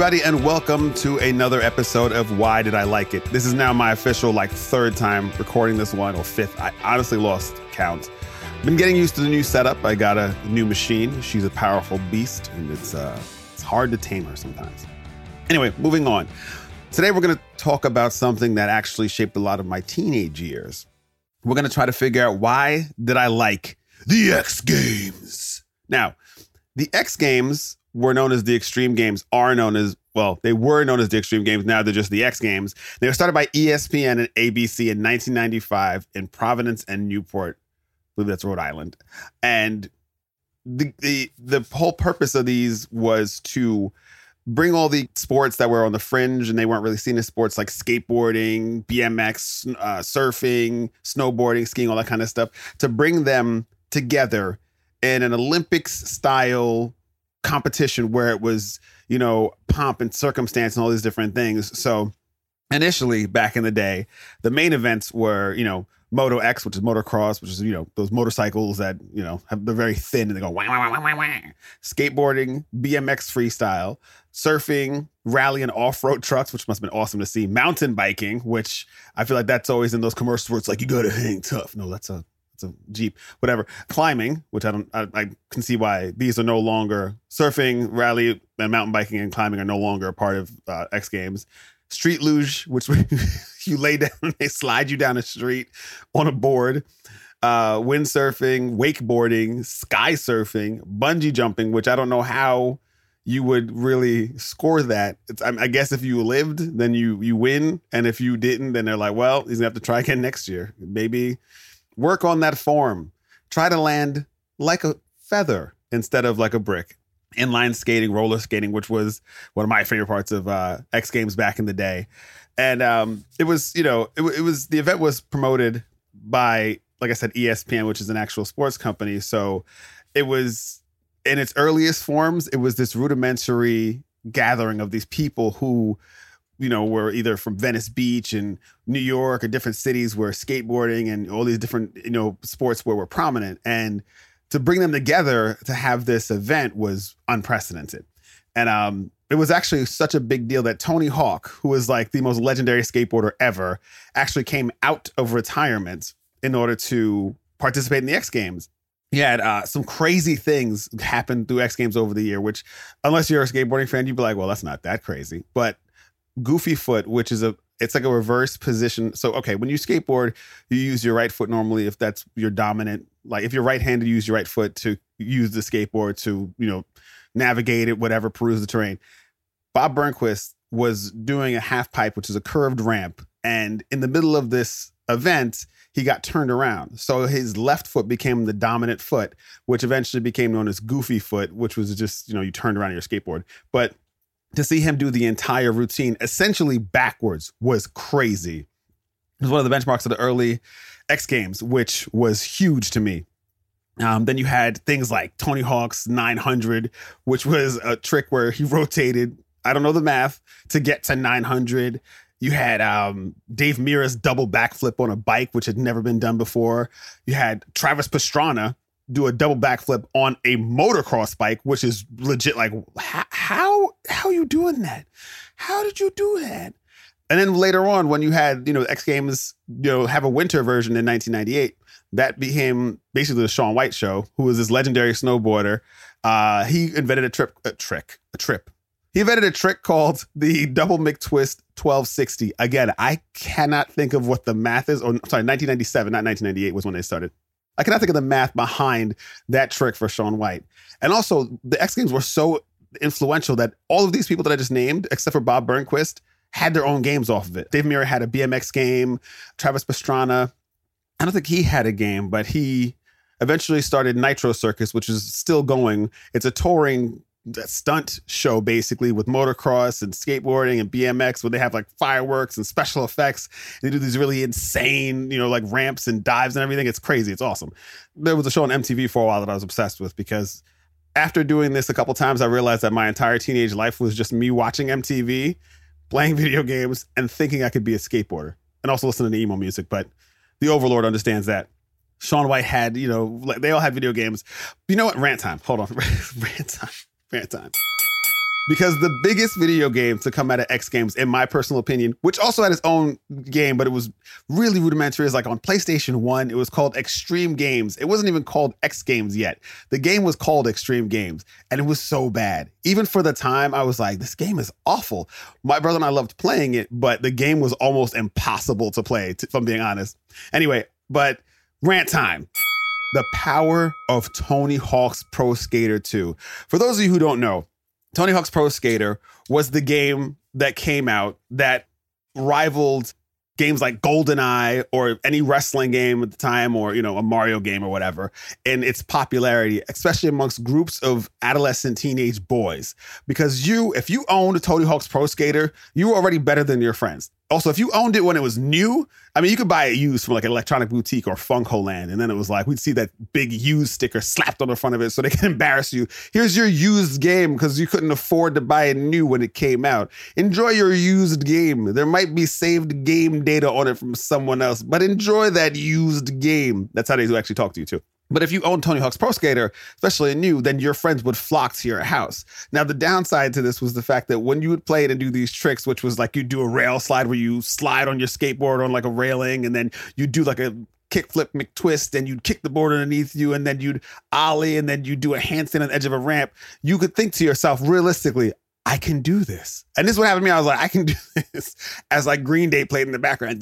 everybody, and welcome to another episode of Why Did I Like It? This is now my official, like, third time recording this one, or fifth. I honestly lost count. Been getting used to the new setup. I got a new machine. She's a powerful beast, and it's uh, it's hard to tame her sometimes. Anyway, moving on. Today we're going to talk about something that actually shaped a lot of my teenage years. We're going to try to figure out why did I like the X Games. Now, the X Games were known as the Extreme Games, are known as, well, they were known as the Extreme Games. Now they're just the X Games. They were started by ESPN and ABC in 1995 in Providence and Newport. I believe that's Rhode Island. And the, the, the whole purpose of these was to bring all the sports that were on the fringe and they weren't really seen as sports like skateboarding, BMX, uh, surfing, snowboarding, skiing, all that kind of stuff, to bring them together in an Olympics style competition where it was, you know, pomp and circumstance and all these different things. So initially, back in the day, the main events were, you know, Moto X, which is motocross, which is, you know, those motorcycles that, you know, have, they're very thin and they go wah, wah, wah, wah, wah. Skateboarding, BMX freestyle, surfing, rally and off-road trucks, which must have been awesome to see. Mountain biking, which I feel like that's always in those commercials where it's like, you gotta hang tough. No, that's a it's a Jeep, whatever. Climbing, which I don't, I, I, can see why these are no longer surfing, rally, and mountain biking and climbing are no longer a part of uh, X Games. Street luge, which you lay down, they slide you down a street on a board. Uh, windsurfing, wakeboarding, sky surfing, bungee jumping, which I don't know how you would really score that. I, I guess if you lived, then you you win, and if you didn't, then they're like, well, he's gonna have to try again next year. Maybe work on that form. Try to land like a feather instead of like a brick. Inline skating, roller skating, which was one of my favorite parts of uh, X Games back in the day. And um, it was, you know, it, it was the event was promoted by, like I said, ESPN, which is an actual sports company. So it was in its earliest forms, it was this rudimentary gathering of these people who you know, were either from Venice Beach and New York or different cities where skateboarding and all these different, you know, sports were, were prominent. And to bring them together to have this event was unprecedented. And um, it was actually such a big deal that Tony Hawk, who was like the most legendary skateboarder ever, actually came out of retirement in order to participate in the X Games. He had uh, some crazy things happen through X Games over the year, which, unless you're a skateboarding fan, you'd be like, well, that's not that crazy. But goofy foot, which is a it's like a reverse position. So okay, when you skateboard, you use your right foot normally if that's your dominant. Like if you're right-handed, you use your right foot to use the skateboard to you know navigate it, whatever, peruse the terrain. Bob Burnquist was doing a half pipe, which is a curved ramp, and in the middle of this event, he got turned around. So his left foot became the dominant foot, which eventually became known as goofy foot, which was just, you know, you turned around your skateboard. But to see him do the entire routine essentially backwards was crazy. It was one of the benchmarks of the early X Games, which was huge to me. Um, then you had things like Tony Hawk's 900, which was a trick where he rotated, I don't know the math, to get to 900. You had um, Dave Mirra's double backflip on a bike, which had never been done before. You had Travis Pastrana do a double backflip on a motocross bike, which is legit. Like, how how how are you doing that? How did you do that? And then later on, when you had you know X Games, you know, have a winter version in 1998, that became basically the Shaun White show, who was this legendary snowboarder. Uh, he invented a trip, a trick, a trip. He invented a trick called the double McTwist 1260. Again, I cannot think of what the math is. Or sorry, 1997, not 1998 was when they started. I cannot think of the math behind that trick for Shaun White. And also, the X Games were so influential that all of these people that I just named, except for Bob Burnquist, had their own games off of it. Dave Mirra had a BMX game. Travis Pastrana, I don't think he had a game, but he eventually started Nitro Circus, which is still going. It's a touring stunt show basically with motocross and skateboarding and BMX where they have like fireworks and special effects. They do these really insane, you know, like ramps and dives and everything. It's crazy. It's awesome. There was a show on MTV for a while that I was obsessed with because after doing this a couple times, I realized that my entire teenage life was just me watching MTV, playing video games, and thinking I could be a skateboarder and also listening to emo music. But the Overlord understands that. Shaun White had, you know, like they all had video games. You know what? Rant time. Hold on. Rant time. Rant time. because the biggest video game to come out of X Games, in my personal opinion, which also had its own game, but it was really rudimentary, is like on PlayStation 1, it was called Extreme Games. It wasn't even called X Games yet. The game was called Extreme Games, and it was so bad. Even for the time, I was like, this game is awful. My brother and I loved playing it, but the game was almost impossible to play, if I'm being honest. Anyway, but rant time the power of Tony Hawk's Pro Skater 2. For those of you who don't know, Tony Hawk's Pro Skater was the game that came out that rivaled games like GoldenEye or any wrestling game at the time or you know a Mario game or whatever in its popularity especially amongst groups of adolescent teenage boys because you if you owned a Tony Hawk's Pro Skater you were already better than your friends also, if you owned it when it was new, I mean, you could buy it used from like an electronic boutique or FuncoLand. And then it was like, we'd see that big used sticker slapped on the front of it so they can embarrass you. Here's your used game because you couldn't afford to buy it new when it came out. Enjoy your used game. There might be saved game data on it from someone else, but enjoy that used game. That's how they actually talk to you too. But if you own Tony Hawk's Pro Skater, especially a new, then your friends would flock to your house. Now, the downside to this was the fact that when you would play it and do these tricks, which was like you do a rail slide where you slide on your skateboard on like a railing, and then you do like a kickflip McTwist, and you'd kick the board underneath you, and then you'd ollie, and then you'd do a handstand on the edge of a ramp. You could think to yourself, realistically, I can do this. And this is what happened to me. I was like, I can do this. As like Green Day played in the background.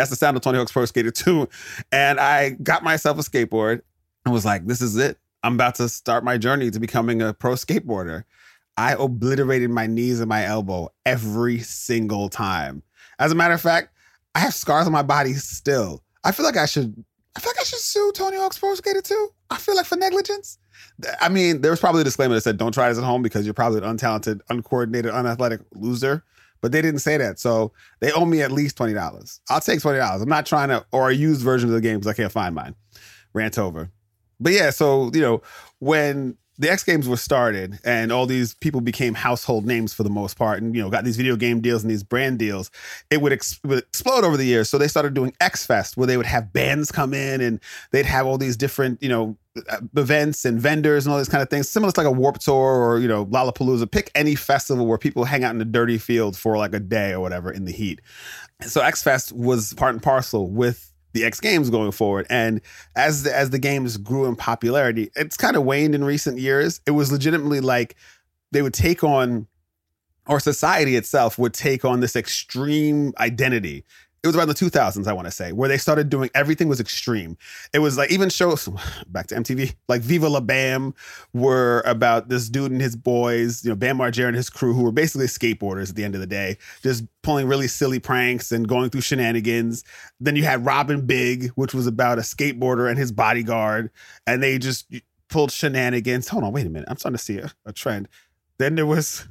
That's the sound of Tony Hawk's Pro Skater 2. And I got myself a skateboard and was like, this is it. I'm about to start my journey to becoming a pro skateboarder. I obliterated my knees and my elbow every single time. As a matter of fact, I have scars on my body still. I feel like I should I feel like I should sue Tony Hawk's Pro Skater 2. I feel like for negligence. I mean, there was probably a disclaimer that said don't try this at home because you're probably an untalented, uncoordinated, unathletic loser but they didn't say that. So they owe me at least twenty dollars. I'll take twenty dollars. I'm not trying to or a used version of the game because I can't find mine. Rant over. But yeah, so you know when the X Games were started and all these people became household names for the most part and, you know, got these video game deals and these brand deals, it would, ex- would explode over the years. So they started doing X Fest where they would have bands come in and they'd have all these different, you know, Uh, events and vendors and all these kind of things, similar to like a warp Tour or, you know, Lollapalooza. Pick any festival where people hang out in the dirty field for like a day or whatever in the heat. So X Fest was part and parcel with the X Games going forward. And as the, as the games grew in popularity, it's kind of waned in recent years. It was legitimately like they would take on, or society itself would take on this extreme identity it was around the 2000s, I want to say, where they started doing everything was extreme. It was like even shows back to MTV, like Viva La Bam were about this dude and his boys, you know, Bam Margera and his crew, who were basically skateboarders at the end of the day, just pulling really silly pranks and going through shenanigans. Then you had Rob & Big, which was about a skateboarder and his bodyguard, and they just pulled shenanigans. Hold on, wait a minute. I'm starting to see a, a trend. Then there was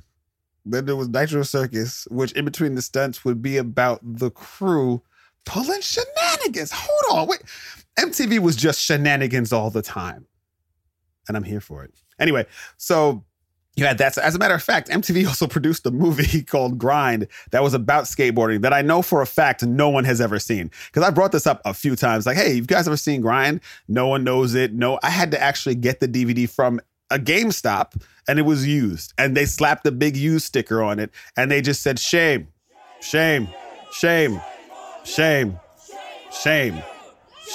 then there was Nitro Circus, which in between the stunts would be about the crew pulling shenanigans. Hold on, wait. MTV was just shenanigans all the time. And I'm here for it. Anyway, so you had that. As a matter of fact, MTV also produced a movie called Grind that was about skateboarding that I know for a fact no one has ever seen. Because I brought this up a few times. Like, hey, you guys ever seen Grind? No one knows it. No, I had to actually get the DVD from a GameStop and it was used. And they slapped a big used sticker on it and they just said, shame, shame, shame, shame, shame,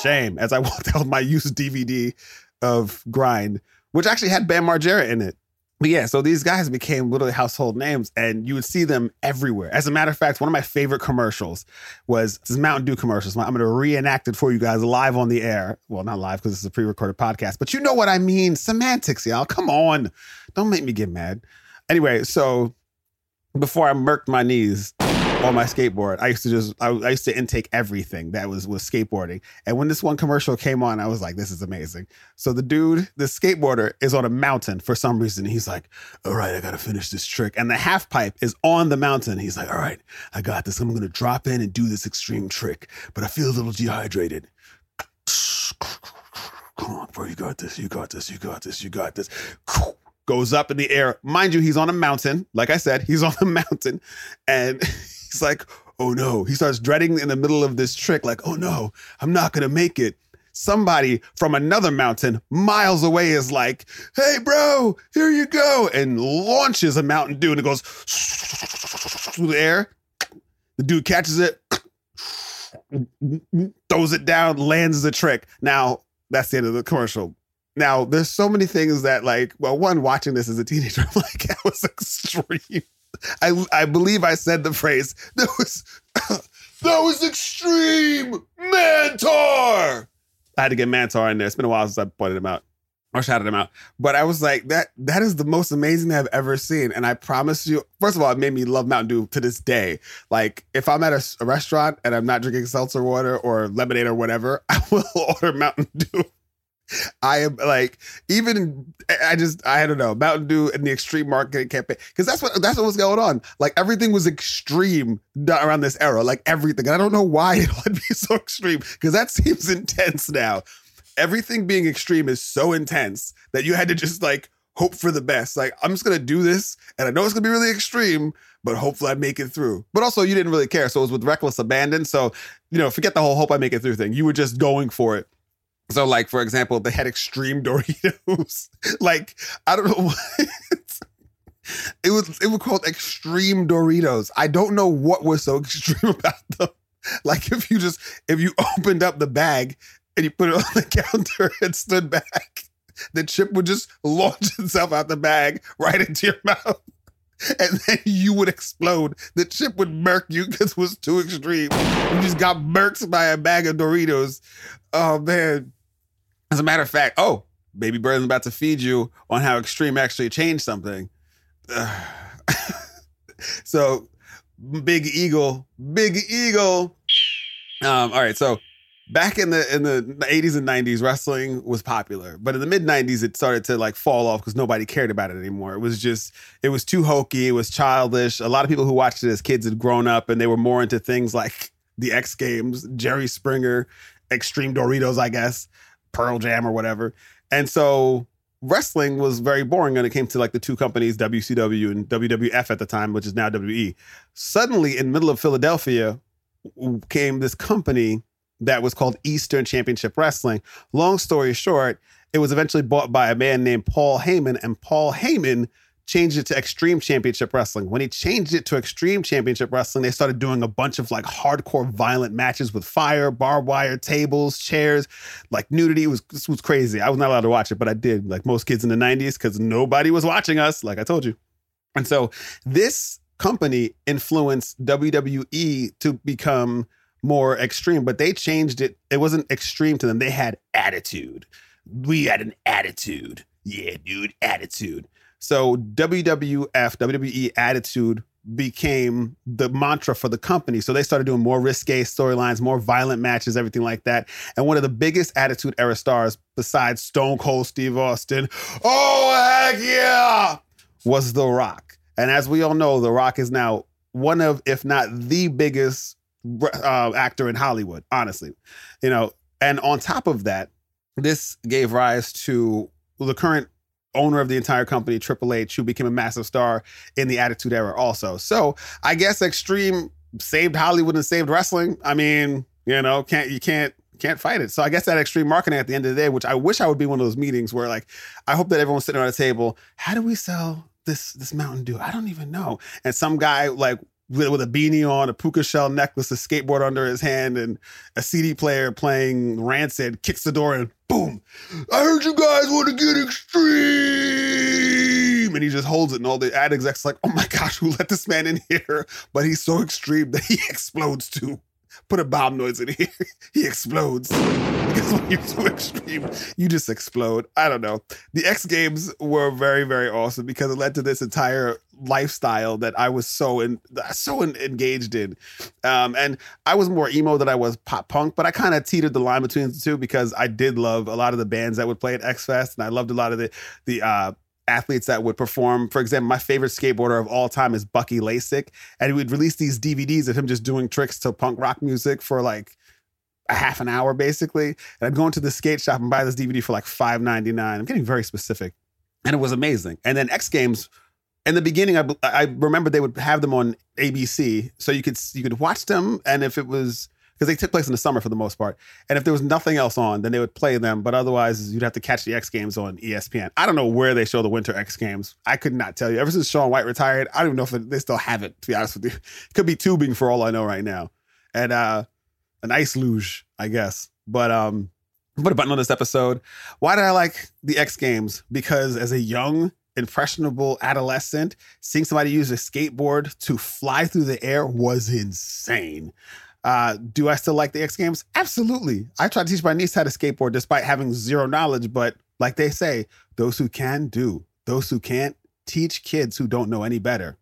shame. As I walked out with my used DVD of Grind, which actually had Bam Margera in it. But yeah, so these guys became literally household names and you would see them everywhere. As a matter of fact, one of my favorite commercials was this Mountain Dew commercials. I'm going to reenact it for you guys live on the air. Well, not live because it's a pre recorded podcast, but you know what I mean. Semantics, y'all. Come on. Don't make me get mad. Anyway, so before I murked my knees, on my skateboard. I used to just I, I, used to intake everything that was was skateboarding. And when this one commercial came on, I was like, this is amazing. So the dude, the skateboarder, is on a mountain for some reason. He's like, all right, I gotta finish this trick. And the half pipe is on the mountain. He's like, all right, I got this. I'm gonna drop in and do this extreme trick, but I feel a little dehydrated. Come on, bro, you got this, you got this, you got this, you got this goes up in the air. Mind you, he's on a mountain. Like I said, he's on a mountain and He's like, oh no. He starts dreading in the middle of this trick, like, oh no, I'm not gonna make it. somebody from another mountain miles away is like, hey, bro, here you go, and launches a Mountain Dew and it goes through the air. The dude catches it, throws it down, lands the trick. Now, that's the end of the commercial. Now, there's so many things that, like, well, one, watching this as a teenager, I'm like, that was extreme. I I believe I said the phrase that was that was extreme Mantaur. I had to get Mantaur in there. It's been a while since I pointed him out or shouted him out. But I was like, that that is the most amazing I've ever seen. And I promise you, first of all, it made me love Mountain Dew to this day. Like if I'm at a, a restaurant and I'm not drinking seltzer water or lemonade or whatever, I will order Mountain Dew. I am like even I just I don't know Mountain Dew and the extreme marketing campaign because that's what that's what was going on. Like everything was extreme around this era, like everything. And I don't know why it would be so extreme because that seems intense now. Everything being extreme is so intense that you had to just like hope for the best. Like I'm just gonna do this, and I know it's gonna be really extreme, but hopefully I make it through. But also you didn't really care, so it was with reckless abandon. So you know, forget the whole hope I make it through thing. You were just going for it. So, like for example, they had extreme Doritos. like I don't know what. it was it was called extreme Doritos. I don't know what was so extreme about them. Like if you just if you opened up the bag and you put it on the counter and stood back, the chip would just launch itself out the bag right into your mouth. And then you would explode. The chip would murk you because it was too extreme. You just got murked by a bag of Doritos. Oh man. As a matter of fact, oh, Baby Bird's about to feed you on how extreme actually changed something. so Big Eagle, Big Eagle. Um, all right, so back in the in the 80s and 90s wrestling was popular but in the mid 90s it started to like fall off because nobody cared about it anymore it was just it was too hokey it was childish a lot of people who watched it as kids had grown up and they were more into things like the x games jerry springer extreme doritos i guess pearl jam or whatever and so wrestling was very boring when it came to like the two companies wcw and wwf at the time which is now we suddenly in the middle of philadelphia came this company that was called Eastern Championship Wrestling. Long story short, it was eventually bought by a man named Paul Heyman, and Paul Heyman changed it to Extreme Championship Wrestling. When he changed it to Extreme Championship Wrestling, they started doing a bunch of like hardcore violent matches with fire, barbed wire, tables, chairs, like nudity. It was this was crazy. I was not allowed to watch it, but I did, like most kids in the 90s, because nobody was watching us, like I told you. And so this company influenced WWE to become more extreme, but they changed it. It wasn't extreme to them. They had attitude. We had an attitude. Yeah, dude, attitude. So WWF, WWE attitude became the mantra for the company. So they started doing more risque storylines, more violent matches, everything like that. And one of the biggest Attitude Era stars, besides Stone Cold Steve Austin, oh heck yeah, was The Rock. And as we all know, The Rock is now one of, if not the biggest uh, actor in Hollywood, honestly. You know, and on top of that, this gave rise to the current owner of the entire company, Triple H, who became a massive star in the Attitude Era also. So I guess Extreme saved Hollywood and saved wrestling. I mean, you know, can't you can't can't fight it. So I guess that extreme marketing at the end of the day, which I wish I would be one of those meetings where like I hope that everyone's sitting around a table. How do we sell this this Mountain Dew? I don't even know. And some guy like with, a beanie on, a puka shell necklace, a skateboard under his hand, and a CD player playing Rancid, kicks the door and boom. I heard you guys want to get extreme. And he just holds it, and all the ad execs like, oh my gosh, who let this man in here? But he's so extreme that he explodes too put a bomb noise in here. he explodes. Because when you're too extreme, you just explode. I don't know. The X Games were very, very awesome because it led to this entire lifestyle that I was so in, so in, engaged in. Um, and I was more emo than I was pop punk, but I kind of teetered the line between the two because I did love a lot of the bands that would play at X Fest, and I loved a lot of the the uh, athletes that would perform. For example, my favorite skateboarder of all time is Bucky Lasek, and he would release these DVDs of him just doing tricks to punk rock music for like a half an hour, basically. And I'd go into the skate shop and buy this DVD for like five ninety nine. I'm getting very specific, and it was amazing. And then X Games. In the beginning, I, I remember they would have them on ABC, so you could you could watch them, and if it was because they took place in the summer for the most part. And if there was nothing else on, then they would play them. But otherwise, you'd have to catch the X Games on ESPN. I don't know where they show the Winter X Games. I could not tell you. Ever since Shaun White retired, I don't even know if they still have it. To be honest with you, it could be tubing for all I know right now, and uh, an ice luge, I guess. But um, put a button on this episode. Why did I like the X Games? Because as a young impressionable adolescent, seeing somebody use a skateboard to fly through the air was insane. Uh, do I still like the X Games? Absolutely. I tried to teach my niece how to skateboard despite having zero knowledge, but like they say, those who can do, those who can't teach kids who don't know any better.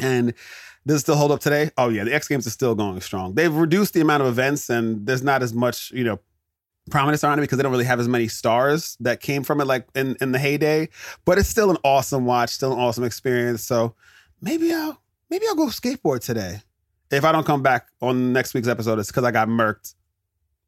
And does it still hold up today? Oh yeah, the X Games are still going strong. They've reduced the amount of events, and there's not as much, you know, prominence around it because they don't really have as many stars that came from it like in, in the heyday. But it's still an awesome watch, still an awesome experience. So maybe I'll maybe I'll go skateboard today. If I don't come back on next week's episode, it's because I got murked.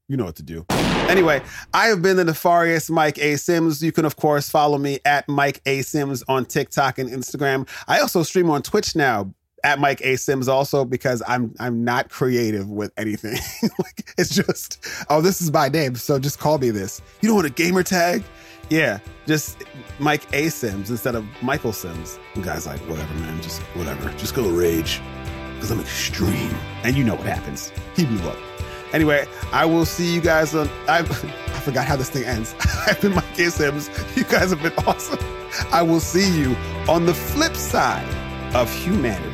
You know what to do. Anyway, I have been the nefarious Mike A. Sims. You can, of course, follow me at Mike A. Sims on TikTok and Instagram. I also stream on Twitch now at Mike A Sims also because I'm I'm not creative with anything. like it's just oh this is my name so just call me this. You don't want a gamer tag? Yeah, just Mike A Sims instead of Michael Sims. The guy's like whatever man, just whatever, just go rage because I'm extreme. And you know what happens. He blew up. Anyway, I will see you guys on. I, I forgot how this thing ends. I've been Mike A Sims. You guys have been awesome. I will see you on the flip side of humanity.